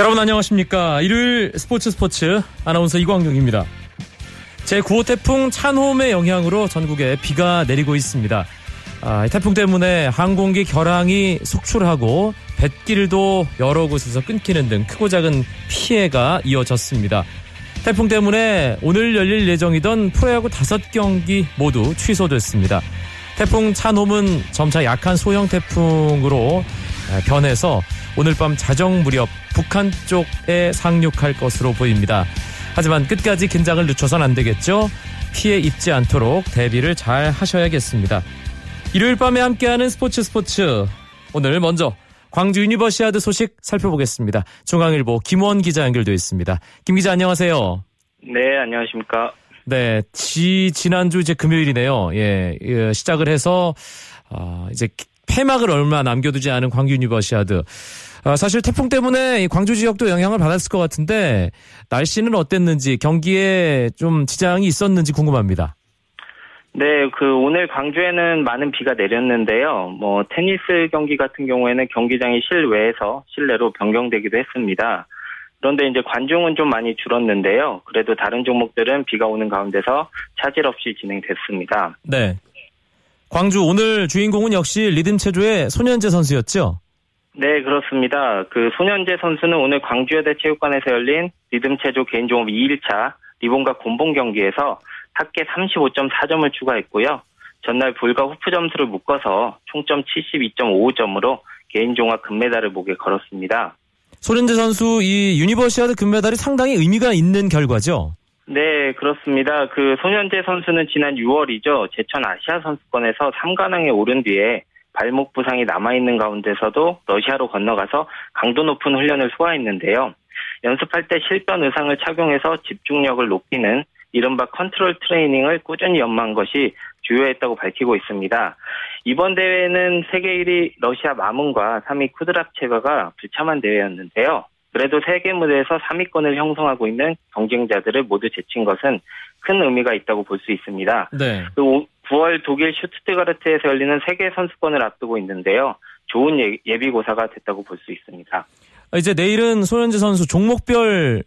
여러분 안녕하십니까. 일요일 스포츠 스포츠 아나운서 이광용입니다. 제9호 태풍 찬홈의 영향으로 전국에 비가 내리고 있습니다. 아, 태풍 때문에 항공기 결항이 속출하고 뱃길도 여러 곳에서 끊기는 등 크고 작은 피해가 이어졌습니다. 태풍 때문에 오늘 열릴 예정이던 프로야구 5경기 모두 취소됐습니다. 태풍 찬홈은 점차 약한 소형 태풍으로 변해서 오늘 밤 자정 무렵 북한 쪽에 상륙할 것으로 보입니다. 하지만 끝까지 긴장을 늦춰선 안 되겠죠. 피해 입지 않도록 대비를 잘 하셔야겠습니다. 일요일 밤에 함께하는 스포츠 스포츠. 오늘 먼저 광주 유니버시아드 소식 살펴보겠습니다. 중앙일보 김원 기자 연결되어 있습니다. 김 기자 안녕하세요. 네, 안녕하십니까. 네, 지 지난주 이제 금요일이네요. 예, 예 시작을 해서 어, 이제 폐막을 얼마 남겨두지 않은 광주 유니버시아드. 어, 사실 태풍 때문에 광주 지역도 영향을 받았을 것 같은데 날씨는 어땠는지 경기에 좀 지장이 있었는지 궁금합니다. 네, 그 오늘 광주에는 많은 비가 내렸는데요. 뭐 테니스 경기 같은 경우에는 경기장이 실외에서 실내로 변경되기도 했습니다. 그런데 이제 관중은 좀 많이 줄었는데요. 그래도 다른 종목들은 비가 오는 가운데서 차질 없이 진행됐습니다. 네. 광주 오늘 주인공은 역시 리듬 체조의 손연재 선수였죠? 네, 그렇습니다. 그 손연재 선수는 오늘 광주여대 체육관에서 열린 리듬 체조 개인 종목 2일차 리본과 곤봉 경기에서 합계 35.4점을 추가했고요. 전날 볼과 후프 점수를 묶어서 총점 72.55점으로 개인 종합 금메달을 목에 걸었습니다. 손연재 선수 이 유니버시아드 금메달이 상당히 의미가 있는 결과죠? 네, 그렇습니다. 그 손현재 선수는 지난 6월이죠. 제천 아시아 선수권에서 3관왕에 오른 뒤에 발목 부상이 남아있는 가운데서도 러시아로 건너가서 강도 높은 훈련을 소화했는데요. 연습할 때 실변 의상을 착용해서 집중력을 높이는 이른바 컨트롤 트레이닝을 꾸준히 연마한 것이 주요했다고 밝히고 있습니다. 이번 대회는 세계 1위 러시아 마문과 3위 쿠드랍체가가 불참한 대회였는데요. 그래도 세계 무대에서 3위권을 형성하고 있는 경쟁자들을 모두 제친 것은 큰 의미가 있다고 볼 수 있습니다. 네. 9월 독일 슈트트가르트에서 열리는 세계 선수권을 앞두고 있는데요. 좋은 예, 비고사가 됐다고 볼 수 있습니다. 이제 내일은 손현재 선수 종목별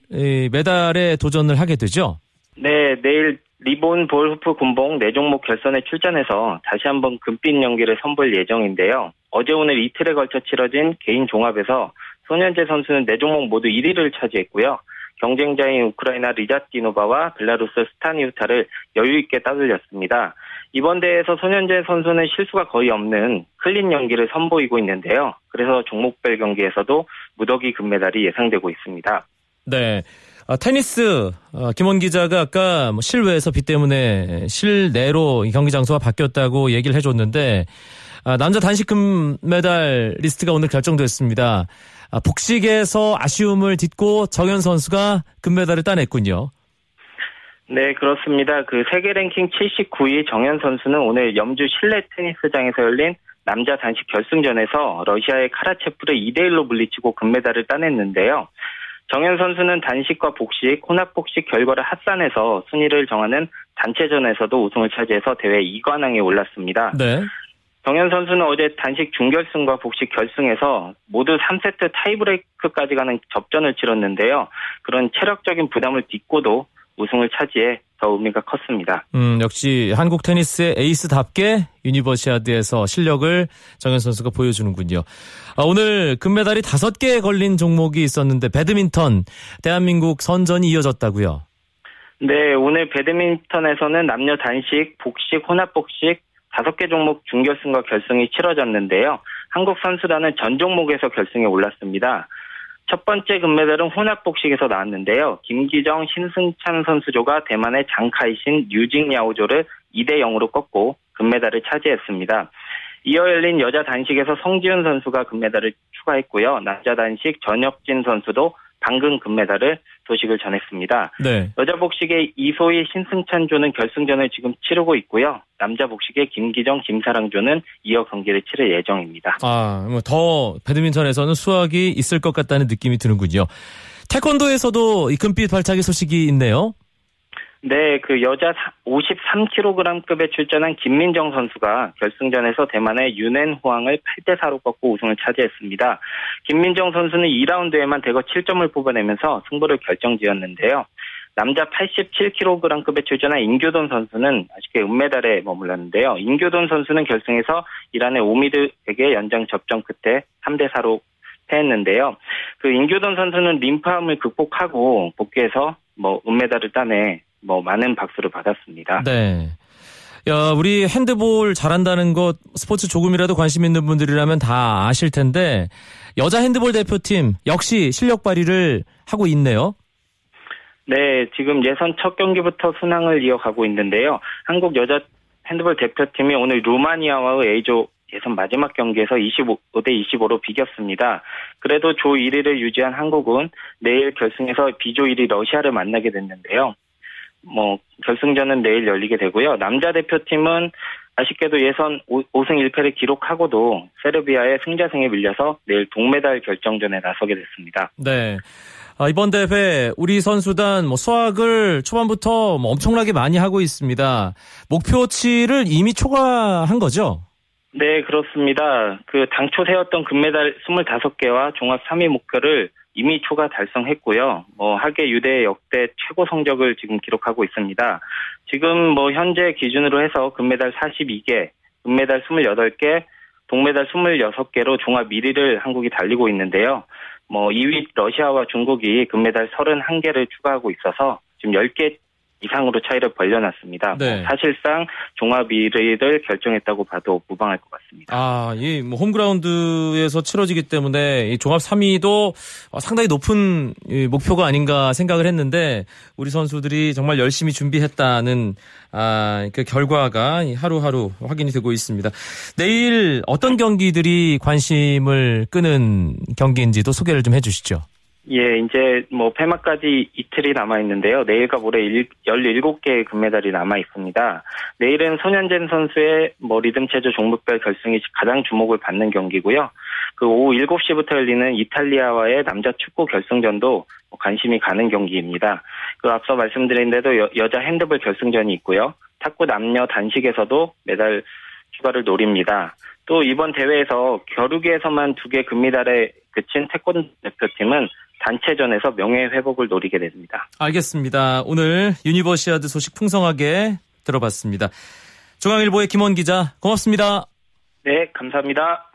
메달에 도전을 하게 되죠? 네, 내일 리본 볼 후프 군봉 4종목 결선에 출전해서 다시 한번 금빛 연기를 선보일 예정인데요. 어제 오늘 이틀에 걸쳐 치러진 개인 종합에서 손연재 선수는 4종목 모두 1위를 차지했고요. 경쟁자인 우크라이나 리자트디노바와 벨라루스 스타니우타를 여유 있게 따돌렸습니다. 이번 대회에서 손연재 선수는 실수가 거의 없는 clean 연기를 선보이고 있는데요. 그래서 종목별 경기에서도 무더기 금메달이 예상되고 있습니다. 네. 아, 테니스 아, 김원 기자가 아까 뭐 실외에서 비 때문에 실내로 경기 장소가 바뀌었다고 얘기를 해줬는데 아, 남자 단식 금메달 리스트가 오늘 결정됐습니다. 아, 복식에서 아쉬움을 딛고 정현 선수가 금메달을 따냈군요. 네, 그렇습니다. 그 세계 랭킹 79위 정현 선수는 오늘 염주 실내 테니스장에서 열린 남자 단식 결승전에서 러시아의 카라체프를 2대1로 물리치고 금메달을 따냈는데요. 정현 선수는 단식과 복식, 혼합 복식 결과를 합산해서 순위를 정하는 단체전에서도 우승을 차지해서 대회 2관왕에 올랐습니다. 네. 정현 선수는 어제 단식 준결승과 복식 결승에서 모두 3세트 타이브레이크까지 가는 접전을 치렀는데요. 그런 체력적인 부담을 딛고도 우승을 차지해 더 의미가 컸습니다. 음, 역시 한국 테니스의 에이스답게 유니버시아드에서 실력을 정현 선수가 보여주는군요. 아, 오늘 금메달이 5개 걸린 종목이 있었는데 배드민턴 대한민국 선전이 이어졌다고요. 네, 오늘 배드민턴에서는 남녀 단식, 복식, 혼합복식 5개 종목 중결승과 결승이 치러졌는데요. 한국 선수단은 전 종목에서 결승에 올랐습니다. 첫 번째 금메달은 혼합복식에서 나왔는데요. 김기정, 신승찬 선수조가 대만의 장카이신, 뉴징야오조를 2대 0으로 꺾고 금메달을 차지했습니다. 이어 열린 여자 단식에서 성지훈 선수가 금메달을 추가했고요. 남자 단식 전혁진 선수도 방금 금메달을 소식을 전했습니다. 네. 여자 복식의 이소희 신승찬조는 결승전을 지금 치르고 있고요. 남자 복식의 김기정 김사랑조는 이어 경기를 치를 예정입니다. 아, 뭐더 배드민턴에서는 수확이 있을 것 같다는 느낌이 드는군요. 태권도에서도 이 금빛 발차기 소식이 있네요. 네, 그 여자 53kg급에 출전한 김민정 선수가 결승전에서 대만의 윤엔 후앙을 8대 4로 꺾고 우승을 차지했습니다. 김민정 선수는 2라운드에만 대거 7점을 뽑아내면서 승부를 결정지었는데요. 남자 87kg급에 출전한 임교돈 선수는 아쉽게 은메달에 머물렀는데요. 임교돈 선수는 결승에서 이란의 오미드에게 연장 접전 끝에 3대 4로 패했는데요. 그 임교돈 선수는 림프암을 극복하고 복귀해서 뭐 은메달을 따내 뭐 많은 박수를 받았습니다. 네. 야, 우리 핸드볼 잘한다는 것 스포츠 조금이라도 관심 있는 분들이라면 다 아실 텐데 여자 핸드볼 대표팀 역시 실력 발휘를 하고 있네요. 네, 지금 예선 첫 경기부터 순항을 이어가고 있는데요. 한국 여자 핸드볼 대표팀이 오늘 루마니아와의 A조 예선 마지막 경기에서 25대 25로 비겼습니다. 그래도 조 1위를 유지한 한국은 내일 결승에서 B조 1위 러시아를 만나게 됐는데요. 뭐 결승전은 내일 열리게 되고요. 남자 대표팀은 아쉽게도 예선 5승 1패를 기록하고도 세르비아의 승자승에 밀려서 내일 동메달 결정전에 나서게 됐습니다. 네. 아, 이번 대회 우리 선수단 뭐 수학을 초반부터 뭐 엄청나게 많이 하고 있습니다. 목표치를 이미 초과한 거죠? 네, 그렇습니다. 그 당초 세웠던 금메달 25개와 종합 3위 목표를 이미 초과 달성했고요. 뭐 하계 유대 역대 최고 성적을 지금 기록하고 있습니다. 지금 뭐 현재 기준으로 해서 금메달 42개, 금메달 28개, 동메달 26개로 종합 1위를 한국이 달리고 있는데요. 뭐 2위 러시아와 중국이 금메달 31개를 추가하고 있어서 지금 10개 이상으로 차이를 벌려놨습니다. 네. 뭐 사실상 종합 1위를 결정했다고 봐도 무방할 것 같습니다. 아, 이 뭐 홈그라운드에서 치러지기 때문에 이 종합 3위도 상당히 높은 목표가 아닌가 생각을 했는데 우리 선수들이 정말 열심히 준비했다는 아, 그 결과가 하루하루 확인이 되고 있습니다. 내일 어떤 경기들이 관심을 끄는 경기인지도 소개를 좀 해주시죠. 예, 이제 뭐 폐막까지 이틀이 남아 있는데요. 내일과 모레 17개의 금메달이 남아 있습니다. 내일은 손현진 선수의 뭐 리듬 체조 종목별 결승이 가장 주목을 받는 경기고요. 그 오후 7시부터 열리는 이탈리아와의 남자 축구 결승전도 뭐 관심이 가는 경기입니다. 그 앞서 말씀드린 대로 여, 여자 핸드볼 결승전이 있고요. 탁구 남녀 단식에서도 메달 추가를 노립니다. 또 이번 대회에서 겨루기에서만 두 개 금메달에 그친 태권 대표팀은 단체전에서 명예 회복을 노리게 됩니다. 알겠습니다. 오늘 유니버시아드 소식 풍성하게 들어봤습니다. 중앙일보의 김원 기자 고맙습니다. 네, 감사합니다.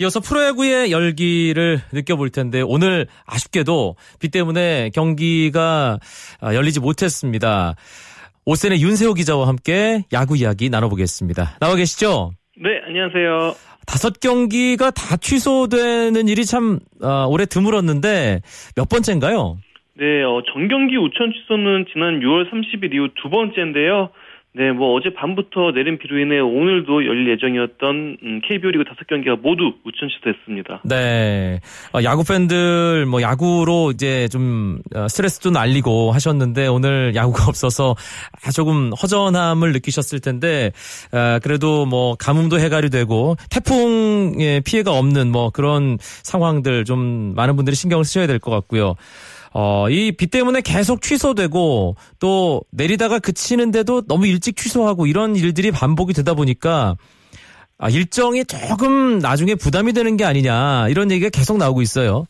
이어서 프로야구의 열기를 느껴볼 텐데 오늘 아쉽게도 비 때문에 경기가 아, 열리지 못했습니다. 오센의 윤세호 기자와 함께 야구 이야기 나눠보겠습니다. 나와 계시죠? 네, 안녕하세요. 다섯 경기가 다 취소되는 일이 참 어, 올해 드물었는데 몇 번째인가요? 네, 어, 정경기 우천 취소는 지난 6월 30일 이후 두 번째인데요. 네, 뭐 어제 밤부터 내린 비로 인해 오늘도 열릴 예정이었던 음, KBO 리그 다섯 경기가 모두 우천 취소됐습니다. 네, 어, 야구 팬들 뭐 야구로 이제 좀 어, 스트레스도 날리고 하셨는데 오늘 야구가 없어서 조금 허전함을 느끼셨을 텐데 어, 그래도 뭐 가뭄도 해결이 되고 태풍의 피해가 없는 뭐 그런 상황들 좀 많은 분들이 신경을 쓰셔야 될 것 같고요. 어, 이 비 때문에 계속 취소되고 또 내리다가 그치는데도 너무 일찍 취소하고 이런 일들이 반복이 되다 보니까 아, 일정이 조금 나중에 부담이 되는 게 아니냐 이런 얘기가 계속 나오고 있어요.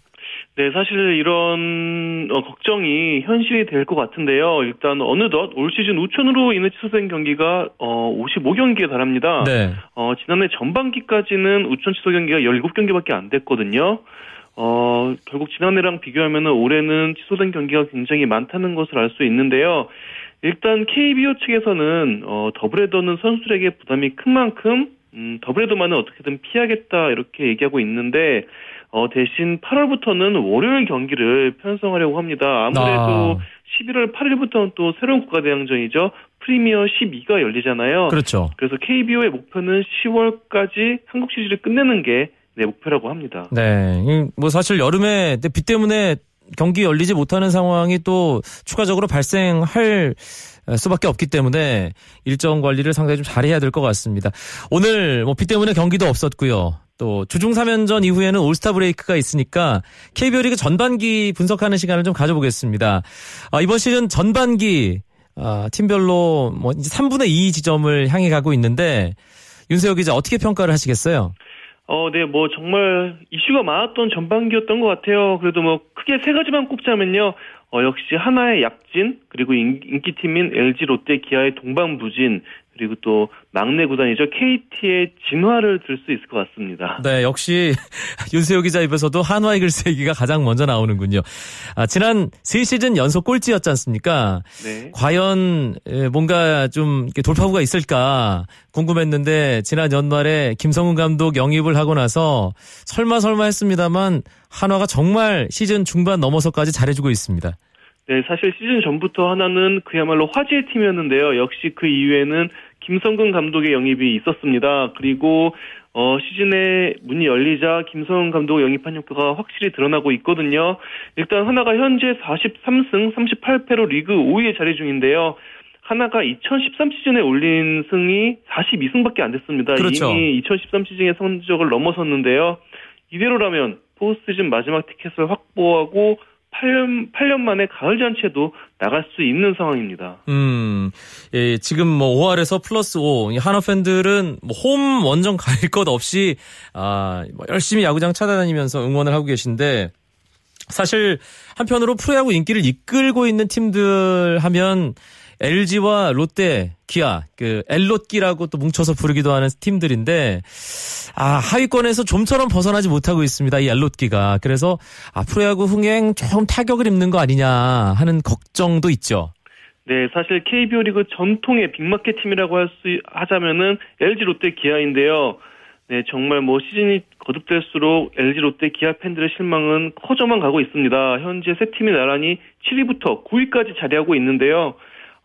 네, 사실 이런 어, 걱정이 현실이 될 것 같은데요. 일단 어느덧 올 시즌 우천으로 인해 취소된 경기가 어, 55경기에 달합니다. 네. 어, 지난해 전반기까지는 우천 취소 경기가 17경기밖에 안 됐거든요. 어, 결국 지난해랑 비교하면 올해는 취소된 경기가 굉장히 많다는 것을 알 수 있는데요. 일단 KBO 측에서는 어, 더블헤더는 선수들에게 부담이 큰 만큼 음, 더블헤더만은 어떻게든 피하겠다 이렇게 얘기하고 있는데 어, 대신 8월부터는 월요일 경기를 편성하려고 합니다. 아무래도 아. 11월 8일부터는 또 새로운 국가대항전이죠. 프리미어 12가 열리잖아요. 그렇죠. 그래서 KBO의 목표는 10월까지 한국 시리즈를 끝내는 게 네, 목표라고 합니다. 네. 뭐 사실 여름에 비 때문에 경기 열리지 못하는 상황이 또 추가적으로 발생할 수밖에 없기 때문에 일정 관리를 상당히 좀 잘해야 될 것 같습니다. 오늘 뭐 비 때문에 경기도 없었고요. 또 주중 3연전 이후에는 올스타 브레이크가 있으니까 KBO 리그 전반기 분석하는 시간을 좀 가져보겠습니다. 아, 이번 시즌 전반기 아, 팀별로 뭐 이제 3분의 2 지점을 향해 가고 있는데 윤세혁 기자 어떻게 평가를 하시겠어요? 어, 네, 뭐 정말 이슈가 많았던 전반기였던 것 같아요. 그래도 뭐 크게 세 가지만 꼽자면요. 어, 역시 하나의 약진, 그리고 인기팀인 LG, 롯데, 기아의 동방부진, 그리고 또 막내 구단이죠. KT의 진화를 들 수 있을 것 같습니다. 네, 역시 윤세호 기자 입에서도 한화 이글스 얘기가 가장 먼저 나오는군요. 아, 지난 3시즌 연속 꼴찌였지 않습니까? 네. 과연 뭔가 좀 돌파구가 있을까 궁금했는데 지난 연말에 김성훈 감독 영입을 하고 나서 설마 설마 했습니다만 한화가 정말 시즌 중반 넘어서까지 잘해주고 있습니다. 네, 사실 시즌 전부터 하나는 그야말로 화제의 팀이었는데요. 역시 그 이후에는 김성근 감독의 영입이 있었습니다. 그리고 어, 시즌에 문이 열리자 김성근 감독 영입한 효과가 확실히 드러나고 있거든요. 일단 하나가 현재 43승 38패로 리그 5위에 자리 중인데요. 하나가 2013 시즌에 올린 승이 42승밖에 안 됐습니다. 그렇죠. 이미 2013 시즌의 성적을 넘어섰는데요. 이대로라면 포스트 시즌 마지막 티켓을 확보하고 8년, 8년 만에 가을 잔치에도 나갈 수 있는 상황입니다. 음, 예, 지금 뭐 5할에서 플러스 5, 한화 팬들은 뭐 홈 원정 가릴 것 없이, 아, 뭐 열심히 야구장 찾아다니면서 응원을 하고 계신데, 사실 한편으로 프로야구 인기를 이끌고 있는 팀들 하면 LG와 롯데, 기아, 그 엘롯기라고 또 뭉쳐서 부르기도 하는 팀들인데 아 하위권에서 좀처럼 벗어나지 못하고 있습니다. 이 엘롯기가 그래서 아 프로야구 흥행 조금 타격을 입는 거 아니냐 하는 걱정도 있죠. 네, 사실 KBO 리그 전통의 빅마켓 팀이라고 할 수 하자면은 LG 롯데 기아인데요. 네, 정말 뭐 시즌이 거듭될수록 LG 롯데 기아 팬들의 실망은 커져만 가고 있습니다. 현재 세 팀이 나란히 7위부터 9위까지 자리하고 있는데요.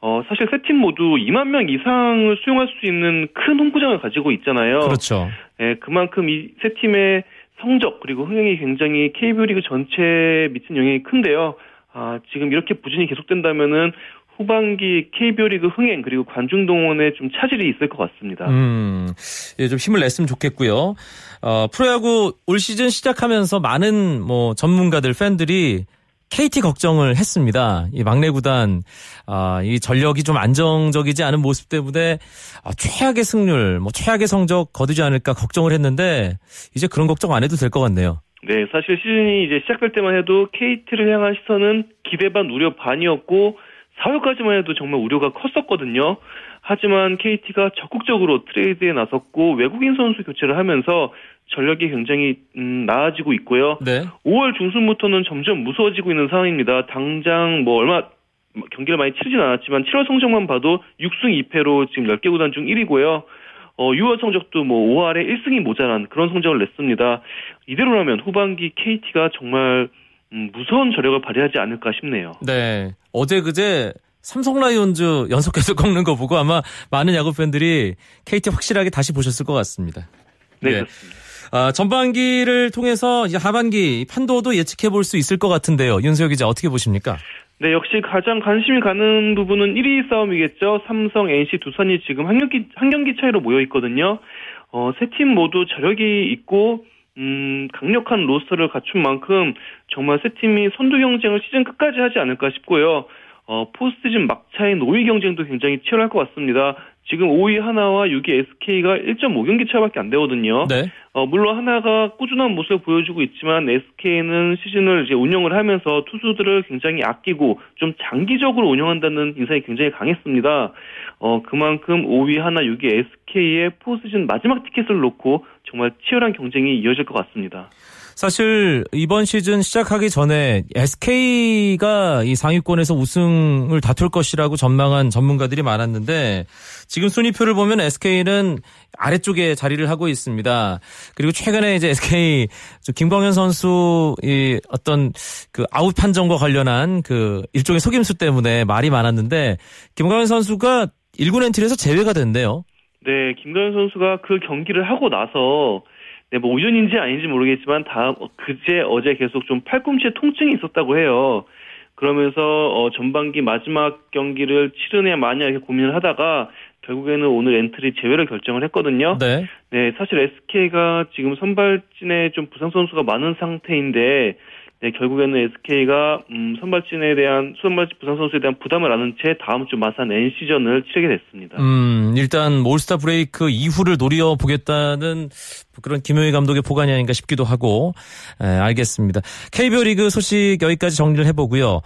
어, 사실 세 팀 모두 2만 명 이상을 수용할 수 있는 큰 홈구장을 가지고 있잖아요. 그렇죠. 예, 그만큼 이 세 팀의 성적 그리고 흥행이 굉장히 KBO 리그 전체에 미친 영향이 큰데요. 아, 지금 이렇게 부진이 계속된다면은 후반기 KBO 리그 흥행 그리고 관중 동원에 좀 차질이 있을 것 같습니다. 음, 예, 좀 힘을 냈으면 좋겠고요. 어, 프로야구 올 시즌 시작하면서 많은 뭐 전문가들 팬들이 KT 걱정을 했습니다. 이 막내 구단 아, 이 전력이 좀 안정적이지 않은 모습 때문에 아, 최악의 승률, 뭐 최악의 성적 거두지 않을까 걱정을 했는데 이제 그런 걱정 안 해도 될 것 같네요. 네, 사실 시즌이 이제 시작될 때만 해도 KT를 향한 시선은 기대 반 우려 반이었고 4월까지만 해도 정말 우려가 컸었거든요. 하지만 KT가 적극적으로 트레이드에 나섰고 외국인 선수 교체를 하면서 전력이 굉장히 음, 나아지고 있고요. 네. 5월 중순부터는 점점 무서워지고 있는 상황입니다. 당장 뭐 얼마 경기를 많이 치르진 않았지만 7월 성적만 봐도 6승 2패로 지금 10개 구단 중 1위고요. 어, 6월 성적도 뭐 5할에 1승이 모자란 그런 성적을 냈습니다. 이대로라면 후반기 KT가 정말 음, 무서운 저력을 발휘하지 않을까 싶네요. 네. 어제 그제 삼성 라이온즈 연속해서 꺾는 거 보고 아마 많은 야구 팬들이 KT 확실하게 다시 보셨을 것 같습니다. 네, 네. 아, 전반기를 통해서 이제 하반기 판도도 예측해 볼 수 있을 것 같은데요. 윤수혁 기자 어떻게 보십니까? 네, 역시 가장 관심이 가는 부분은 1위 싸움이겠죠. 삼성, NC, 두산이 지금 한 경기, 한 경기 차이로 모여 있거든요. 어, 세 팀 모두 저력이 있고, 음, 강력한 로스터를 갖춘 만큼 정말 세 팀이 선두 경쟁을 시즌 끝까지 하지 않을까 싶고요. 어, 포스트즌 막차의 노위 경쟁도 굉장히 치열할 것 같습니다. 지금 5위 하나와 6위 SK가 1.5경기 차밖에 안 되거든요. 네. 어, 물론 하나가 꾸준한 모습을 보여주고 있지만 SK는 시즌을 이제 운영을 하면서 투수들을 굉장히 아끼고 좀 장기적으로 운영한다는 인상이 굉장히 강했습니다. 어, 그만큼 5위 한화, 6위 SK의 포스트시즌 마지막 티켓을 놓고 정말 치열한 경쟁이 이어질 것 같습니다. 사실 이번 시즌 시작하기 전에 SK가 이 상위권에서 우승을 다툴 것이라고 전망한 전문가들이 많았는데 지금 순위표를 보면 SK는 아래쪽에 자리를 하고 있습니다. 그리고 최근에 이제 SK 김광현 선수 이 어떤 그 아웃 판정과 관련한 그 일종의 속임수 때문에 말이 많았는데 김광현 선수가 1군 엔트리에서 제외가 된대요. 네, 김광현 선수가 그 경기를 하고 나서 네, 뭐 우연인지 아닌지 모르겠지만 다음 그제 어제 계속 좀 팔꿈치에 통증이 있었다고 해요. 그러면서 어, 전반기 마지막 경기를 치르냐 마냐 이렇게 고민을 하다가 결국에는 오늘 엔트리 제외를 결정을 했거든요. 네. 네, 사실 SK가 지금 선발진에 좀 부상 선수가 많은 상태인데 네, 결국에는 SK가 음, 선발진에 대한 선발진 부상 선수에 대한 부담을 안은 채 다음 주 마산 NC전을 치르게 됐습니다. 음, 일단 올스타 브레이크 이후를 노려 보겠다는 그런 김용희 감독의 복안이 아닌가 싶기도 하고 에, 알겠습니다. KBO 리그 소식 여기까지 정리를 해보고요.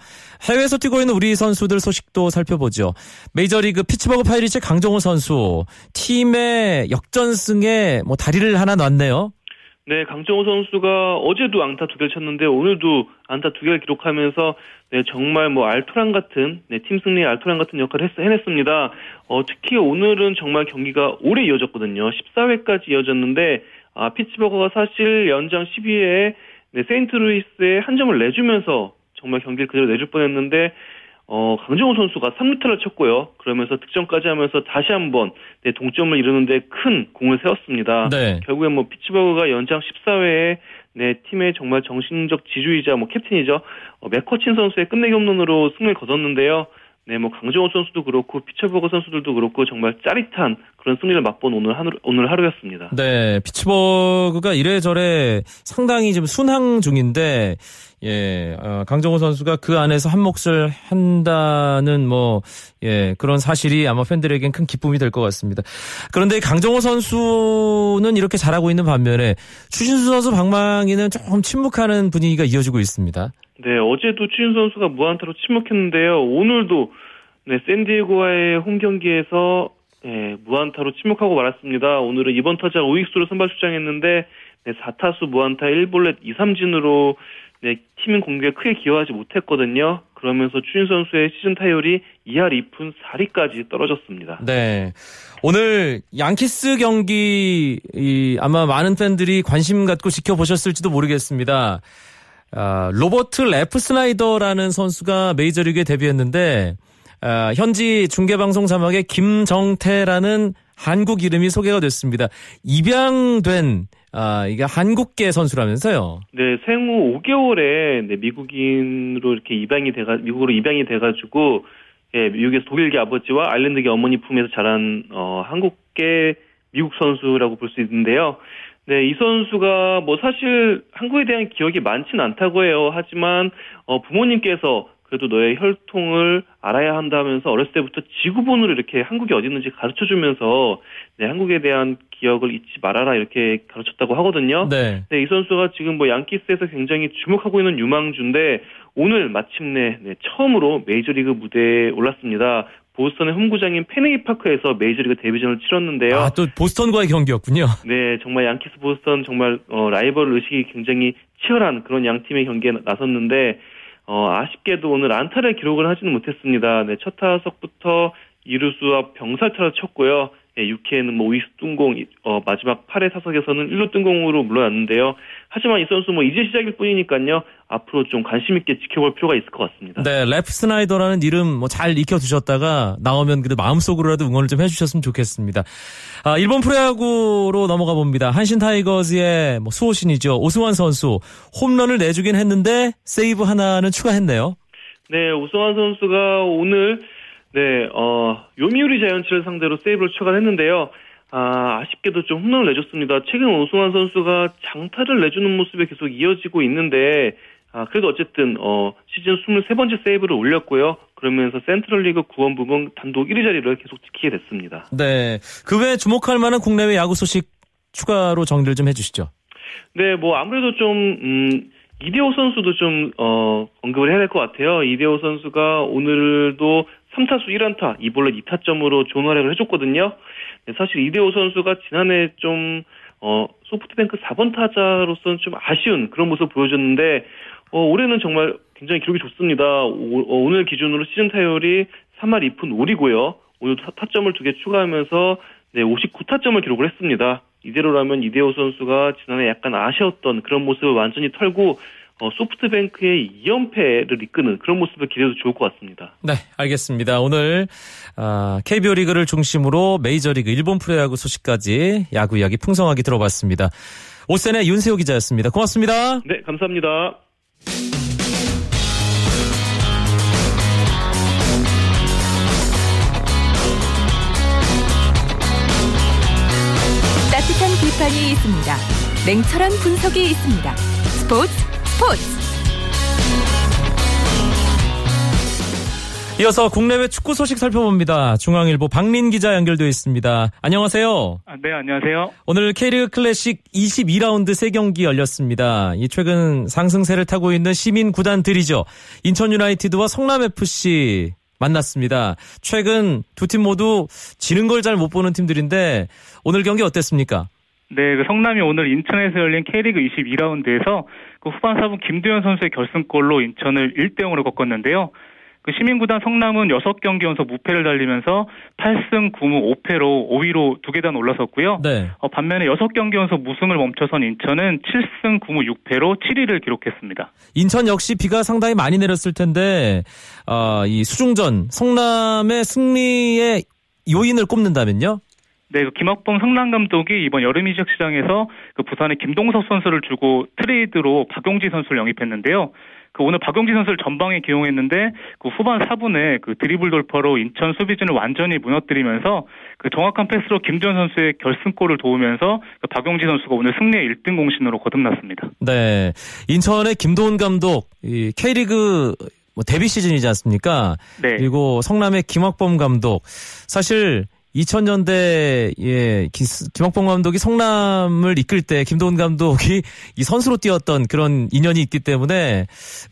해외에서 뛰고 있는 우리 선수들 소식도 살펴보죠. 메이저리그 피츠버그 파이리츠 강정호 선수 팀의 역전승에 뭐 다리를 하나 놨네요. 네, 강정호 선수가 어제도 안타 두 개를 쳤는데 오늘도 안타 두 개를 기록하면서 네, 정말 뭐 알토란 같은 네, 팀 승리의 알토란 같은 역할을 했, 해냈습니다. 어, 특히 오늘은 정말 경기가 오래 이어졌거든요. 14회까지 이어졌는데 아, 피츠버거가 사실 연장 12회에 네, 세인트루이스에 한 점을 내주면서 정말 경기를 그대로 내줄 뻔했는데 어, 강정호 선수가 3루타를 쳤고요. 그러면서 득점까지 하면서 다시 한번 네, 동점을 이루는데 큰 공을 세웠습니다. 네. 결국엔 뭐 피츠버그가 연장 14회에 네, 팀의 정말 정신적 지주이자 뭐 캡틴이죠. 어, 맥커친 선수의 끝내기 홈런으로 승리를 거뒀는데요. 네, 뭐 강정호 선수도 그렇고 피츠버그 선수들도 그렇고 정말 짜릿한 그런 승리를 맛본 오늘 하루, 오늘 하루였습니다. 네, 피츠버그가 이래저래 상당히 지금 순항 중인데 예, 어, 강정호 선수가 그 안에서 한 몫을 한다는 뭐 예, 그런 사실이 아마 팬들에겐 큰 기쁨이 될 것 같습니다. 그런데 강정호 선수는 이렇게 잘하고 있는 반면에 추신수 선수 방망이는 조금 침묵하는 분위기가 이어지고 있습니다. 네, 어제도 추인 선수가 무안타로 침묵했는데요. 오늘도 네, 샌디에고와의 홈 경기에서 네, 무안타로 침묵하고 말았습니다. 오늘은 이번 타자 우익수로 선발 출장했는데 네, 4타수 무안타 1볼넷 2, 3진으로 네, 팀은 공격에 크게 기여하지 못했거든요. 그러면서 추인 선수의 시즌 타율이 2할 2푼 4리까지 떨어졌습니다. 네. 오늘 양키스 경기 아마 많은 팬들이 관심 갖고 지켜보셨을지도 모르겠습니다. 아, 로버트 레프스나이더라는 선수가 메이저리그에 데뷔했는데 아, 현지 중계방송 자막에 김정태라는 한국 이름이 소개가 됐습니다. 입양된 아, 이게 한국계 선수라면서요? 네, 생후 5개월에 네, 미국인으로 이렇게 입양이 돼가 미국으로 입양이 돼가지고 예, 미국에서 독일계 아버지와 아일랜드계 어머니 품에서 자란 어, 한국계 미국 선수라고 볼 수 있는데요. 네, 이 선수가 뭐 사실 한국에 대한 기억이 많지는 않다고 해요. 하지만 어, 부모님께서 그래도 너의 혈통을 알아야 한다면서 어렸을 때부터 지구본으로 이렇게 한국이 어디 있는지 가르쳐 주면서 네, 한국에 대한 기억을 잊지 말아라 이렇게 가르쳤다고 하거든요. 네. 네, 이 선수가 지금 뭐 양키스에서 굉장히 주목하고 있는 유망주인데 오늘 마침내 네, 처음으로 메이저리그 무대에 올랐습니다. 보스턴의 홈구장인 페네이 파크에서 메이저리그 데뷔전을 치렀는데요. 아, 또 보스턴과의 경기였군요. 네, 정말 양키스 보스턴 정말 어, 라이벌 의식이 굉장히 치열한 그런 양 팀의 경기에 나섰는데 어, 아쉽게도 오늘 안타를 기록을 하지는 못했습니다. 네, 첫 타석부터 이루수와 병살타를 쳤고요. 예, 6회에는 뭐 우익수 뚱공, 어, 마지막 8회 타석에서는 1루 뚱공으로 물러났는데요. 하지만 이 선수 뭐 이제 시작일 뿐이니까요. 앞으로 좀 관심 있게 지켜볼 필요가 있을 것 같습니다. 네, 레프스나이더라는 이름 뭐 잘 익혀 두셨다가 나오면 그래도 마음속으로라도 응원을 좀 해주셨으면 좋겠습니다. 아, 일본 프로야구로 넘어가 봅니다. 한신 타이거즈의 뭐 수호신이죠. 오승환 선수 홈런을 내주긴 했는데 세이브 하나는 추가했네요. 네, 오승환 선수가 오늘 네, 어, 요미우리 자이언츠를 상대로 세이브를 추가했는데요. 아, 아쉽게도 좀 홈런을 내줬습니다. 최근 오승환 선수가 장타를 내주는 모습이 계속 이어지고 있는데, 아, 그래도 어쨌든, 어, 시즌 23번째 세이브를 올렸고요. 그러면서 센트럴 리그 구원 부분 단독 1위 자리를 계속 지키게 됐습니다. 네. 그 외에 주목할 만한 국내외 야구 소식 추가로 정리를 좀 해주시죠. 네, 뭐 아무래도 좀, 음, 이대호 선수도 좀, 어, 언급을 해야 될 것 같아요. 이대호 선수가 오늘도 3타수 1안타, 2볼넷 2타점으로 좋은 활약을 해줬거든요. 네, 사실 이대호 선수가 지난해 좀, 어, 소프트뱅크 4번 타자로서는 좀 아쉬운 그런 모습을 보여줬는데, 어, 올해는 정말 굉장히 기록이 좋습니다. 오, 어, 늘 기준으로 시즌 타율이 3할 2푼 5리고요. 오늘 타점을 두 개 추가하면서 네, 59타점을 기록을 했습니다. 이대로라면 이대호 선수가 지난해 약간 아쉬웠던 그런 모습을 완전히 털고 어, 소프트뱅크의 2연패를 이끄는 그런 모습을 기대해도 좋을 것 같습니다. 네, 알겠습니다. 오늘 어, KBO 리그를 중심으로 메이저리그 일본 프로야구 소식까지 야구 이야기 풍성하게 들어봤습니다. 오센의 윤세호 기자였습니다. 고맙습니다. 네, 감사합니다. 따뜻한 비판이 있습니다. 냉철한 분석이 있습니다. 스포츠 스포츠 이어서 국내외 축구 소식 살펴봅니다. 중앙일보 박민 기자 연결되어 있습니다. 안녕하세요. 아, 네, 안녕하세요. 오늘 K리그 클래식 22라운드 3경기 열렸습니다. 이 최근 상승세를 타고 있는 시민 구단들이죠. 인천 유나이티드와 성남 FC 만났습니다. 최근 두 팀 모두 지는 걸 잘 못 보는 팀들인데 오늘 경기 어땠습니까? 네, 그 성남이 오늘 인천에서 열린 K리그 22라운드에서 그 후반 4분 김두현 선수의 결승골로 인천을 1대 0으로 꺾었는데요. 그 시민구단 성남은 6경기 연속 무패를 달리면서 8승 9무 5패로 5위로 두 계단 올라섰고요. 네. 어, 반면에 6경기 연속 무승을 멈춰선 인천은 7승 9무 6패로 7위를 기록했습니다. 인천 역시 비가 상당히 많이 내렸을 텐데 어, 이 수중전 성남의 승리의 요인을 꼽는다면요? 네, 그 김학범 성남 감독이 이번 여름 이적 시장에서 그 부산의 김동석 선수를 주고 트레이드로 박용지 선수를 영입했는데요. 그 오늘 박용지 선수를 전방에 기용했는데 그 후반 4분에 그 드리블 돌파로 인천 수비진을 완전히 무너뜨리면서 그 정확한 패스로 김지현 선수의 결승골을 도우면서 그 박용지 선수가 오늘 승리의 1등 공신으로 거듭났습니다. 네. 인천의 김도훈 감독 이 K리그 뭐 데뷔 시즌이지 않습니까? 네. 그리고 성남의 김학범 감독 사실 2000년대 예 김학봉 감독이 성남을 이끌 때 김도훈 감독이 이 선수로 뛰었던 그런 인연이 있기 때문에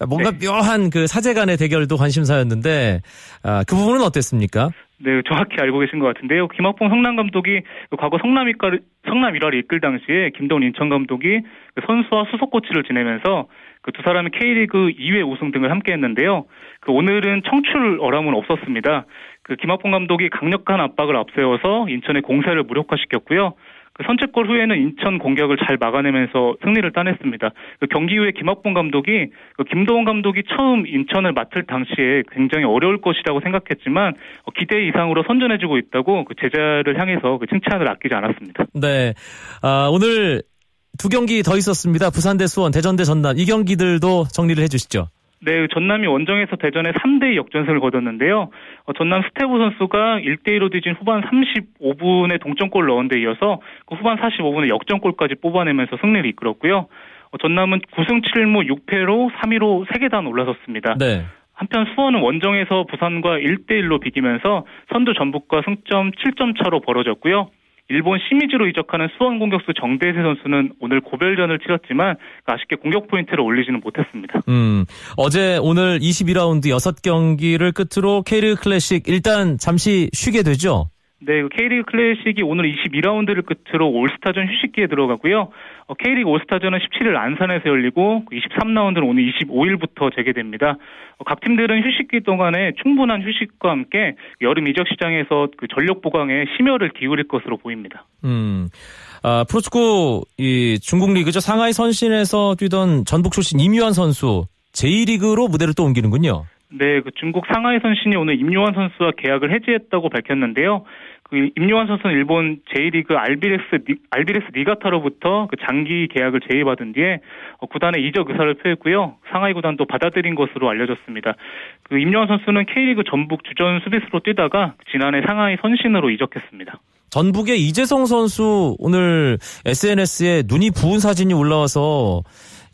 뭔가 네. 묘한 그 사제간의 대결도 관심사였는데 아, 그 부분은 어땠습니까? 네, 정확히 알고 계신 것 같은데요. 김학봉 성남 감독이 과거 성남 이끌 성남 1화를 이끌 당시에 김도훈 인천 감독이 그 선수와 수석 코치를 지내면서 그 두 사람이 K리그 2회 우승 등을 함께 했는데요. 그 오늘은 청출 어람은 없었습니다. 그 김학봉 감독이 강력한 압박을 앞세워서 인천의 공세를 무력화시켰고요. 그 선제골 후에는 인천 공격을 잘 막아내면서 승리를 따냈습니다. 그 경기 후에 김학봉 감독이 그 김도원 감독이 처음 인천을 맡을 당시에 굉장히 어려울 것이라고 생각했지만 어, 기대 이상으로 선전해주고 있다고 그 제자를 향해서 그 칭찬을 아끼지 않았습니다. 네, 아, 오늘 두 경기 더 있었습니다. 부산 대 수원, 대전 대 전남 이 경기들도 정리를 해주시죠. 네, 전남이 원정에서 대전에 3대2 역전승을 거뒀는데요. 어, 전남 스테보 선수가 1대1로 뒤진 후반 35분에 동점골 넣은 데 이어서 그 후반 45분에 역전골까지 뽑아내면서 승리를 이끌었고요. 어, 전남은 9승 7무 6패로 3위로 3계단 올라섰습니다. 네. 한편 수원은 원정에서 부산과 1대1로 비기면서 선두 전북과 승점 7점 차로 벌어졌고요. 일본 시미즈로 이적하는 수원 공격수 정대세 선수는 오늘 고별전을 치렀지만 아쉽게 공격 포인트를 올리지는 못했습니다. 음, 어제 오늘 22라운드 6경기를 끝으로 K리그 클래식 일단 잠시 쉬게 되죠? 네, 그 K리그 클래식이 오늘 22라운드를 끝으로 올스타전 휴식기에 들어가고요. 어, K리그 올스타전은 17일 안산에서 열리고 23라운드는 그 오늘 25일부터 재개됩니다. 어, 각 팀들은 휴식기 동안에 충분한 휴식과 함께 여름 이적 시장에서 그 전력 보강에 심혈을 기울일 것으로 보입니다. 음. 아, 프로축구 이 중국 리그죠. 상하이 선신에서 뛰던 전북 출신 임유한 선수 제2리그로 무대를 또 옮기는군요. 네, 그 중국 상하이 선신이 오늘 임요환 선수와 계약을 해지했다고 밝혔는데요. 그 임요환 선수는 일본 제1리그 알비레스 알비레스 니가타로부터 그 장기 계약을 제의받은 뒤에 어, 구단의 이적 의사를 표했고요. 상하이 구단도 받아들인 것으로 알려졌습니다. 그 임요환 선수는 K리그 전북 주전 수비수로 뛰다가 지난해 상하이 선신으로 이적했습니다. 전북의 이재성 선수 오늘 SNS에 눈이 부은 사진이 올라와서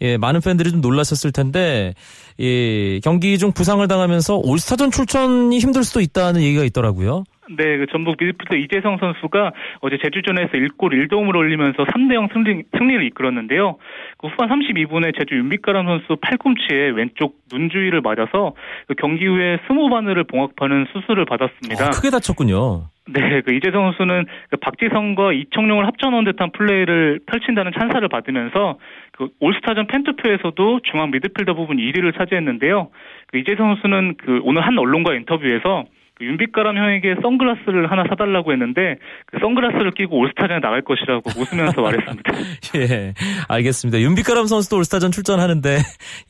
예, 많은 팬들이 좀 놀라셨을 텐데 예, 경기 중 부상을 당하면서 올스타전 출전이 힘들 수도 있다는 얘기가 있더라고요. 네, 그 전북 미드필더 이재성 선수가 어제 제주전에서 1골 1도움을 올리면서 3대 0 승리, 승리를 이끌었는데요. 그 후반 32분에 제주 윤빛가람 선수 팔꿈치에 왼쪽 눈 주위를 맞아서 그 경기 후에 스모 바늘을 봉합하는 수술을 받았습니다. 아, 크게 다쳤군요. 네, 그 이재성 선수는 그 박지성과 이청용을 합쳐놓은 듯한 플레이를 펼친다는 찬사를 받으면서 그 올스타전 팬투표에서도 중앙 미드필더 부분 1위를 차지했는데요. 그 이재성 선수는 그 오늘 한 언론과 인터뷰에서 그 윤빛가람 형에게 선글라스를 하나 사달라고 했는데 그 선글라스를 끼고 올스타전에 나갈 것이라고 웃으면서 말했습니다. 예, 알겠습니다. 윤빛가람 선수도 올스타전 출전하는데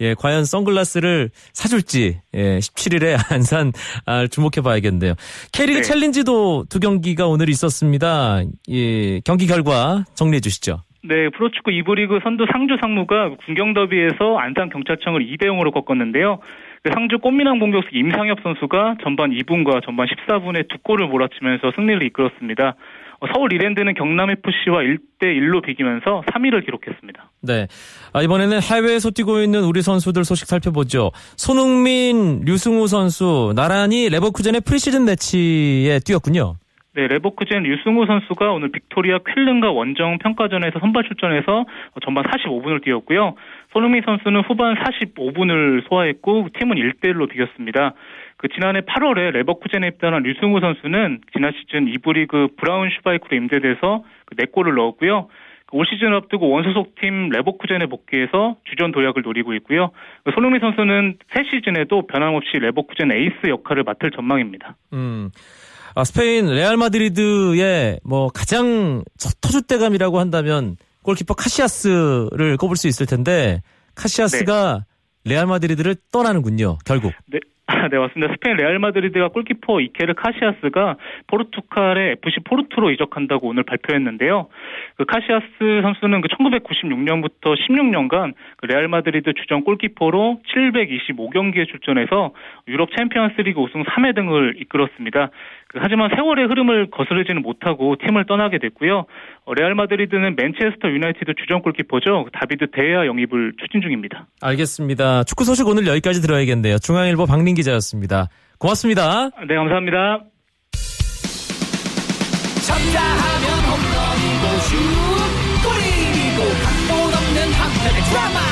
예, 과연 선글라스를 사줄지 예, 17일에 안산 아, 주목해봐야겠는데요. K리그 네. 챌린지도 두 경기가 오늘 있었습니다. 예, 경기 결과 정리해 주시죠. 네, 프로축구 2부 리그 선두 상주 상무가 군경 더비에서 안산 경찰청을 2대 0으로 꺾었는데요. 그 상주 꽃미남 공격수 임상엽 선수가 전반 2분과 전반 14분에 두 골을 몰아치면서 승리를 이끌었습니다. 서울 이랜드는 경남 FC와 1대 1로 비기면서 3위를 기록했습니다. 네. 아, 이번에는 해외에서 뛰고 있는 우리 선수들 소식 살펴보죠. 손흥민, 류승우 선수 나란히 레버쿠젠의 프리시즌 매치에 뛰었군요. 네, 레버쿠젠 류승우 선수가 오늘 빅토리아 쾰른과 원정 평가전에서 선발 출전해서 전반 45분을 뛰었고요. 손흥민 선수는 후반 45분을 소화했고 팀은 1대1로 비겼습니다. 그 지난해 8월에 레버쿠젠에 입단한 류승우 선수는 지난 시즌 2부 리그 브라운슈바이크로 임대돼서 4골을 넣었고요. 그 올 시즌 앞두고 원소속팀 레버쿠젠에 복귀해서 주전 도약을 노리고 있고요. 그 손흥민 선수는 새 시즌에도 변함없이 레버쿠젠 에이스 역할을 맡을 전망입니다. 음. 아, 스페인 레알 마드리드의 뭐 가장 터줏대감이라고 한다면 골키퍼 카시아스를 꼽을 수 있을 텐데 카시아스가 네. 레알 마드리드를 떠나는군요. 결국. 네. 네, 맞습니다. 스페인 레알 마드리드가 골키퍼 이케르 카시아스가 포르투갈의 FC 포르투로 이적한다고 오늘 발표했는데요. 그 카시아스 선수는 그 1996년부터 16년간 그 레알 마드리드 주전 골키퍼로 725경기에 출전해서 유럽 챔피언스리그 우승 3회 등을 이끌었습니다. 그 하지만 세월의 흐름을 거스르지는 못하고 팀을 떠나게 됐고요. 어, 레알 마드리드는 맨체스터 유나이티드 주전 골키퍼죠. 다비드 데야 영입을 추진 중입니다. 알겠습니다. 축구 소식 오늘 여기까지 들어야겠네요. 중앙일보 박민 기자였습니다. 고맙습니다. 네, 감사합니다. 쳤다 하면 홈런이고 슛 골이고 각본 없는 한편의 드라마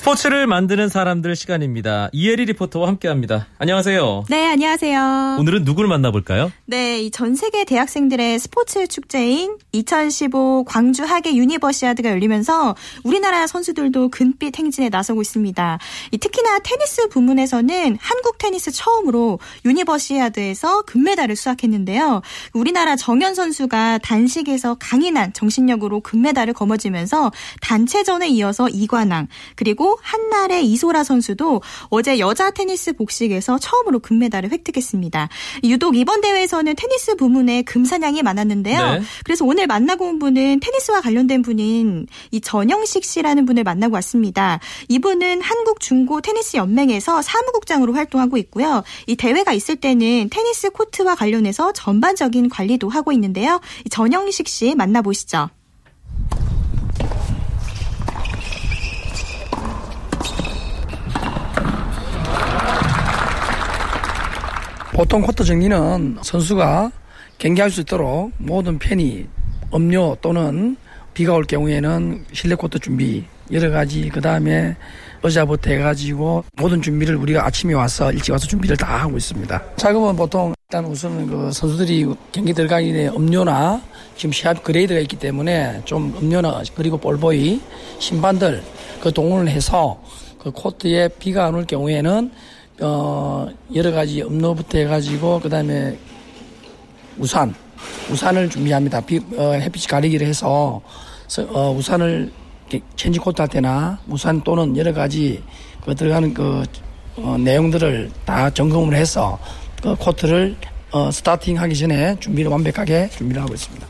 스포츠를 만드는 사람들 시간입니다. 이혜리 리포터와 함께합니다. 안녕하세요. 네, 안녕하세요. 오늘은 누구를 만나볼까요? 네, 이 전 세계 대학생들의 스포츠 축제인 2015 광주 하계 유니버시아드가 열리면서 우리나라 선수들도 금빛 행진에 나서고 있습니다. 특히나 테니스 부문에서는 한국 테니스 처음으로 유니버시아드에서 금메달을 수확했는데요. 우리나라 정현 선수가 단식에서 강인한 정신력으로 금메달을 거머쥐면서 단체전에 이어서 이관왕 그리고 한나래 이소라 선수도 어제 여자 테니스 복식에서 처음으로 금메달을 획득했습니다. 유독 이번 대회에서는 테니스 부문에 금사냥이 많았는데요. 네. 그래서 오늘 만나고 온 분은 테니스와 관련된 분인 이 전영식 씨라는 분을 만나고 왔습니다. 이분은 한국 중고 테니스 연맹에서 사무국장으로 활동하고 있고요. 이 대회가 있을 때는 테니스 코트와 관련해서 전반적인 관리도 하고 있는데요. 전영식 씨 만나보시죠. 보통 코트 정리는 선수가 경기할 수 있도록 모든 팬이 음료 또는 비가 올 경우에는 실내 코트 준비 여러 가지 그 다음에 의자부터 해가지고 모든 준비를 우리가 아침에 와서 일찍 와서 준비를 다 하고 있습니다. 작업은 보통 일단 우선 그 선수들이 경기 들어가기 전에 음료나 지금 시합 grade가 있기 때문에 좀 음료나 그리고 볼보이 심판들 그 동원을 해서 그 코트에 비가 안 올 경우에는 어, 여러 가지 음료부터 해가지고, 그 다음에 우산, 우산을 준비합니다. 비, 어, 햇빛이 가리기를 해서, 어, 우산을 체인지 코트 할 때나 우산 또는 여러 가지 그 들어가는 그, 어, 내용들을 다 점검을 해서 그 코트를 어, starting 하기 전에 준비를 완벽하게 준비를 하고 있습니다.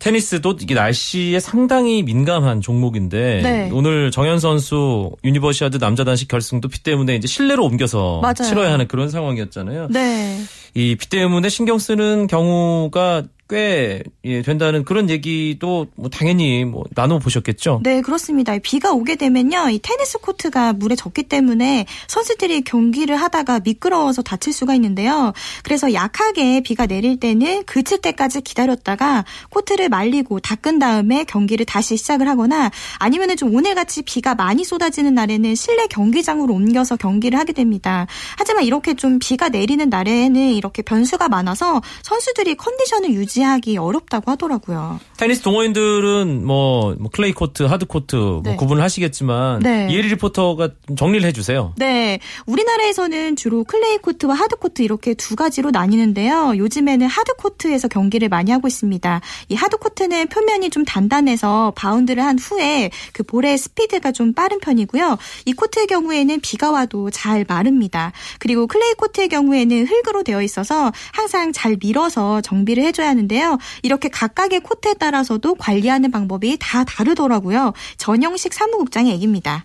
테니스도 이게 날씨에 상당히 민감한 종목인데 네. 오늘 정현 선수 유니버시아드 남자 단식 결승도 비 때문에 이제 실내로 옮겨서 맞아요. 치러야 하는 그런 상황이었잖아요. 네. 이비 때문에 신경 쓰는 경우가 꽤 예, 된다는 그런 얘기도 뭐 당연히 뭐 나눠 보셨겠죠. 네, 그렇습니다. 비가 오게 되면요, 이 테니스 코트가 물에 젖기 때문에 선수들이 경기를 하다가 미끄러워서 다칠 수가 있는데요. 그래서 약하게 비가 내릴 때는 그칠 때까지 기다렸다가 코트를 말리고 닦은 다음에 경기를 다시 시작을 하거나 아니면은 좀 오늘같이 비가 많이 쏟아지는 날에는 실내 경기장으로 옮겨서 경기를 하게 됩니다. 하지만 이렇게 좀 비가 내리는 날에는 이렇게 변수가 많아서 선수들이 컨디션을 유지 유지하기 어렵다고 하더라고요. 테니스 동호인들은 뭐, 뭐 클레이 코트, 하드 코트 뭐 네. 구분을 하시겠지만 네. 이혜리 리포터가 정리를 해주세요. 네, 우리나라에서는 주로 클레이 코트와 하드 코트 이렇게 두 가지로 나뉘는데요. 요즘에는 하드 코트에서 경기를 많이 하고 있습니다. 이 하드 코트는 표면이 좀 단단해서 바운드를 한 후에 그 볼의 스피드가 좀 빠른 편이고요. 이 코트의 경우에는 비가 와도 잘 마릅니다. 그리고 클레이 코트의 경우에는 흙으로 되어 있어서 항상 잘 밀어서 정비를 해줘야 하는데 요. 이렇게 각각의 코트에 따라서도 관리하는 방법이 다 다르더라고요. 전영식 사무국장의 얘기입니다.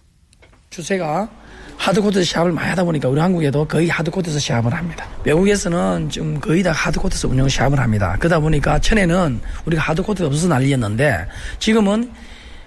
추세가 하드코트 시합을 많이 하다 보니까 우리 한국에도 거의 하드코트에서 시합을 합니다. 외국에서는 좀 거의 다 하드코트에서 운영 시합을 합니다. 그러다 보니까 전에는 우리가 하드코트가 없어서 난리였는데 지금은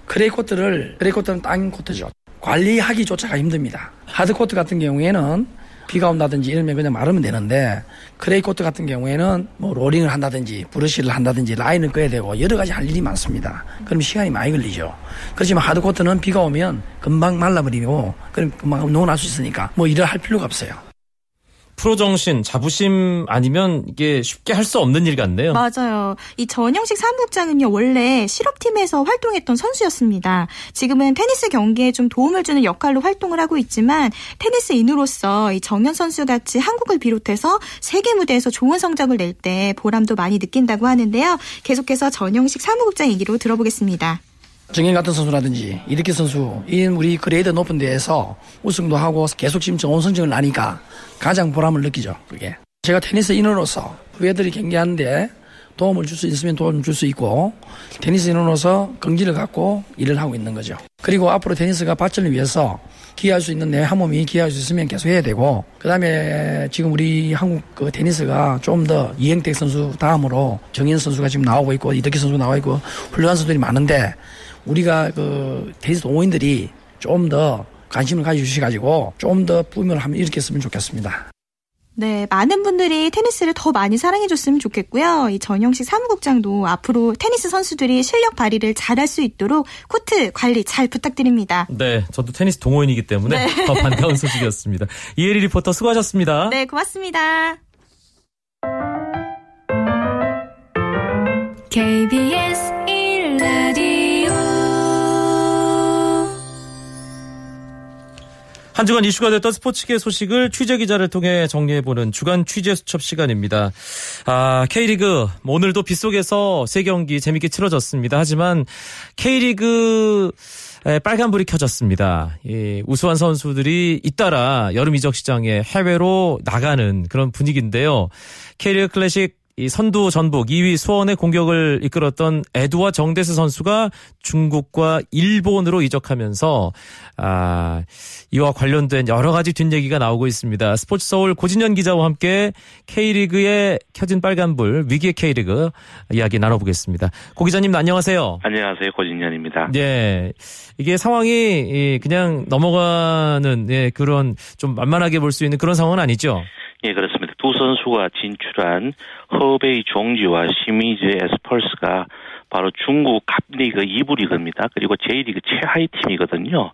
클레이 코트를 클레이 코트는 땅 코트죠. 관리하기조차가 힘듭니다. 하드코트 같은 경우에는 비가 온다든지 이러면 그냥 마르면 되는데 클레이 코트 같은 경우에는 뭐 롤링을 한다든지 브러쉬를 한다든지 라인을 그어야 되고 여러 가지 할 일이 많습니다. 그럼 시간이 많이 걸리죠. 그렇지만 하드 코트는 비가 오면 금방 말라버리고 그럼 금방 할수 있으니까 뭐 일을 할 필요가 없어요. 프로 정신, 자부심 아니면 이게 쉽게 할 수 없는 일 같네요. 맞아요. 이 전영식 사무국장은요, 원래 실업팀에서 활동했던 선수였습니다. 지금은 테니스 경기에 좀 도움을 주는 역할로 활동을 하고 있지만 테니스인으로서 이 정현 선수 같이 한국을 비롯해서 세계 무대에서 좋은 성적을 낼 때 보람도 많이 느낀다고 하는데요. 계속해서 전영식 사무국장 얘기로 들어보겠습니다. 정현 같은 선수라든지 이렇게 선수, 이 우리 그레이드 높은 데에서 우승도 하고 계속 지금 좋은 성적을 나니까 가장 보람을 느끼죠. 그게. 제가 테니스 인으로서 후배들이 경기하는데 도움을 줄 수 있으면 도움을 줄 수 있고 테니스 인으로서 긍지를 갖고 일을 하고 있는 거죠. 그리고 앞으로 테니스가 발전을 위해서 기여할 수 있는 내 한 몸이 기여할 수 있으면 계속 해야 되고 그다음에 지금 우리 한국 그 테니스가 좀 더 이행택 선수 다음으로 정현 선수가 지금 나오고 있고 이덕기 선수 나와 있고 훌륭한 선수들이 많은데 우리가 그 테니스 동호인들이 좀 더 관심을 가져주셔가지고 좀더 붐을 하면 이렇게 했으면 좋겠습니다. 네, 많은 분들이 테니스를 더 많이 사랑해줬으면 좋겠고요. 이 전영식 사무국장도 앞으로 테니스 선수들이 실력 발휘를 잘할 수 있도록 코트 관리 잘 부탁드립니다. 네, 저도 테니스 동호인이기 때문에 네. 더 반가운 소식이었습니다. 이혜리 리포터 수고하셨습니다. 네, 고맙습니다. KBS 한 주간 이슈가 됐던 스포츠계 소식을 취재 기자를 통해 정리해보는 주간 취재 수첩 시간입니다. 아, K리그 뭐 오늘도 빗속에서 세 경기 재밌게 치러졌습니다. 하지만 K리그 빨간불이 켜졌습니다. 예, 우수한 선수들이 잇따라 여름 이적 시장에 해외로 나가는 그런 분위기인데요. K리그 클래식 이 선두 전북 2위 수원의 공격을 이끌었던 에드와 정대스 선수가 중국과 일본으로 이적하면서 아 이와 관련된 여러 가지 뒷얘기가 나오고 있습니다. 스포츠 서울 고진현 기자와 함께 K리그의 켜진 빨간불 위기의 K리그 이야기 나눠보겠습니다. 고 기자님 안녕하세요. 안녕하세요 고진현입니다. 네 이게 상황이 그냥 넘어가는 예, 그런 좀 만만하게 볼 수 있는 그런 상황은 아니죠. 예, 그렇습니다. 두 선수가 진출한 허베이 종지와 시미즈 에스펄스가 바로 중국 갑리그 2부 리그입니다. 그리고 J리그 최하위 팀이거든요.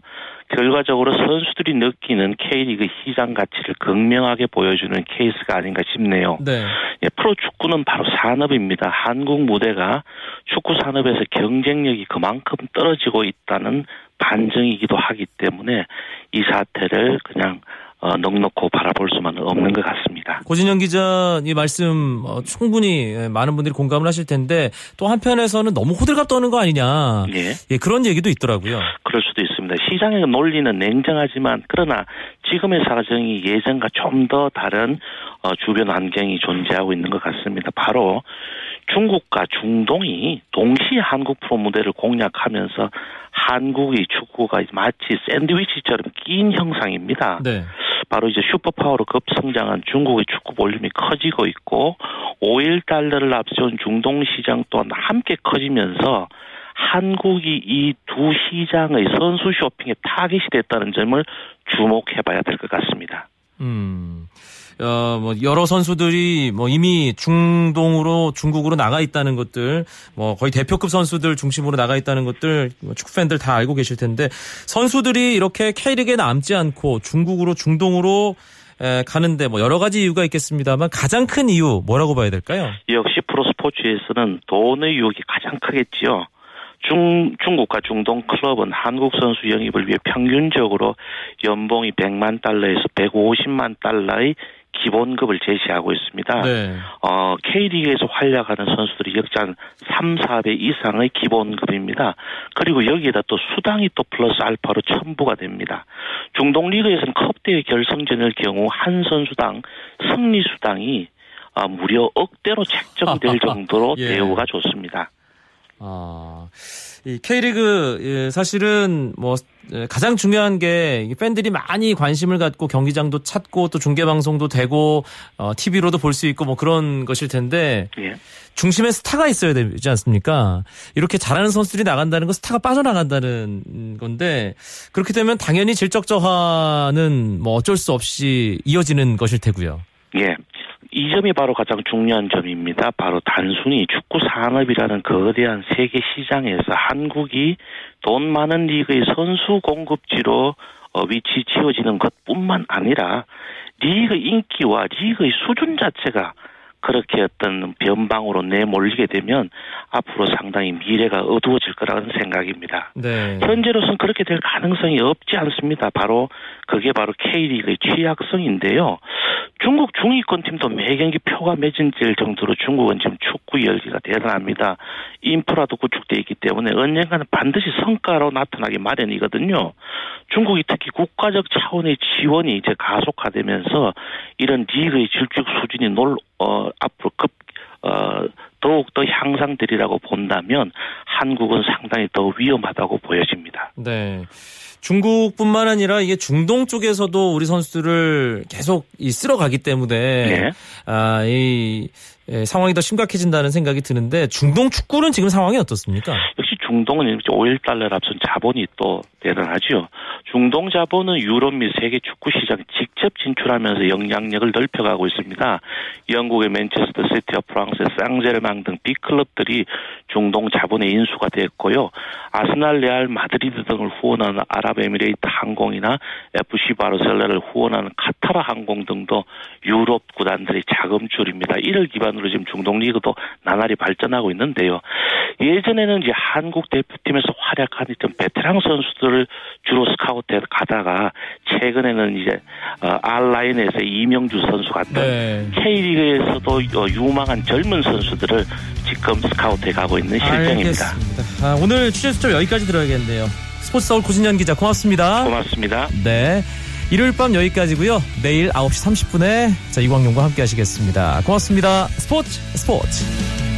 결과적으로 선수들이 느끼는 K리그 시장 가치를 극명하게 보여주는 케이스가 아닌가 싶네요. 네. 예, 프로 축구는 바로 산업입니다. 한국 무대가 축구 산업에서 경쟁력이 그만큼 떨어지고 있다는 반증이기도 하기 때문에 이 사태를 그냥 어, 넉넉고 바라볼 수만 없는 것 같습니다. 고진영 기자 이 말씀 어, 충분히 예, 많은 분들이 공감을 하실 텐데 또 한편에서는 너무 호들갑 떠는 거 아니냐 예. 예 그런 얘기도 있더라고요. 그럴 수도 있습니다. 시장의 논리는 냉정하지만 그러나 지금의 사정이 예전과 좀 더 다른 어, 주변 환경이 존재하고 있는 것 같습니다. 바로 중국과 중동이 동시에 한국 프로 무대를 공략하면서 한국의 축구가 마치 샌드위치처럼 낀 형상입니다. 네. 바로 이제 슈퍼파워로 급성장한 중국의 축구 볼륨이 커지고 있고 5일 달러를 앞세운 중동 시장 또한 함께 커지면서 한국이 이 두 시장의 선수 쇼핑에 타깃이 됐다는 점을 주목해봐야 될 것 같습니다. 음. 어, 뭐 여러 선수들이 뭐 이미 중동으로 중국으로 나가 있다는 것들, 뭐 거의 대표급 선수들 중심으로 나가 있다는 것들 뭐 축구 팬들 다 알고 계실 텐데 선수들이 이렇게 K리그에 남지 않고 중국으로 중동으로 가는데 뭐 여러 가지 이유가 있겠습니다만 가장 큰 이유 뭐라고 봐야 될까요? 역시 프로 스포츠에서는 돈의 유혹이 가장 크겠지요. 중, 중국과 중동 클럽은 한국 선수 영입을 위해 평균적으로 연봉이 100만 달러에서 150만 달러의 기본급을 제시하고 있습니다. 네. 어, K리그에서 활약하는 선수들이 한 3, 4배 이상의 기본급입니다. 그리고 여기에다 또 수당이 또 플러스 알파로 첨부가 됩니다. 중동 리그에서는 컵대회 결승전일 경우 한 선수당 승리 수당이 어, 무려 억대로 책정될 정도로 예. 대우가 좋습니다. 아, 이 K리그 예, 사실은 뭐 예, 가장 중요한 게 팬들이 많이 관심을 갖고 경기장도 찾고 또 중계 방송도 되고 어, TV로도 볼 수 있고 뭐 그런 것일 텐데 예. 중심에 스타가 있어야 되지 않습니까? 이렇게 잘하는 선수들이 나간다는 건 스타가 빠져나간다는 건데 그렇게 되면 당연히 질적 저하는 뭐 어쩔 수 없이 이어지는 것일 테고요. 예. 이 점이 바로 가장 중요한 점입니다. 바로 단순히 축구 산업이라는 거대한 세계 시장에서 한국이 돈 많은 리그의 선수 공급지로 어, 위치 지어지는 것 뿐만 아니라 리그 인기와 리그의 수준 자체가 그렇게 어떤 변방으로 내몰리게 되면 앞으로 상당히 미래가 어두워질 거라는 생각입니다. 네. 현재로서는 그렇게 될 가능성이 없지 않습니다. 바로 그게 바로 K리그의 취약성인데요. 중국 중위권 팀도 매 경기 표가 매진될 정도로 중국은 지금 축구 열기가 대단합니다. 인프라도 구축되어 있기 때문에 언젠가는 반드시 성과로 나타나기 마련이거든요. 중국이 특히 국가적 차원의 지원이 이제 가속화되면서 이런 리그의 질적 수준이 놀, 어, 앞으로 급, 어, 더욱더 향상되리라고 본다면 한국은 상당히 더 위험하다고 보여집니다. 네. 중국뿐만 아니라 이게 중동 쪽에서도 우리 선수들을 계속 쓸어 가기 때문에 네. 아, 이 예, 상황이 더 심각해진다는 생각이 드는데 중동 축구는 지금 상황이 어떻습니까? 중동은 오일 달러를 앞세운 자본이 또 대단하죠. 중동 자본은 유럽 및 세계 축구 시장 직접 진출하면서 영향력을 넓혀가고 있습니다. 영국의 맨체스터 시티와 프랑스의 생제르망 등 빅클럽들이 중동 자본의 인수가 됐고요. 아스날, 레알, 마드리드 등을 후원하는 아랍에미레이트 항공이나 FC 바르셀로나를 후원하는 카타르 항공 등도 유럽 구단들의 자금줄입니다. 이를 기반으로 지금 중동 리그도 나날이 발전하고 있는데요. 예전에는 이제 한국 대표팀에서 활약한 좀 베테랑 선수들을 주로 스카우트해 가다가 최근에는 이제 어, 알라인에서 이명주 선수 같은 네. K리그에서도 어, 유망한 젊은 선수들을 지금 스카우트해 가고 있는 실정입니다. 아, 오늘 취재 수첩 여기까지 들어야겠네요. 스포츠 서울 고진현 기자 고맙습니다. 고맙습니다. 네. 일요일 밤 여기까지고요. 내일 9시 30분에 자 이광용과 함께 하시겠습니다. 고맙습니다. 스포츠 스포츠.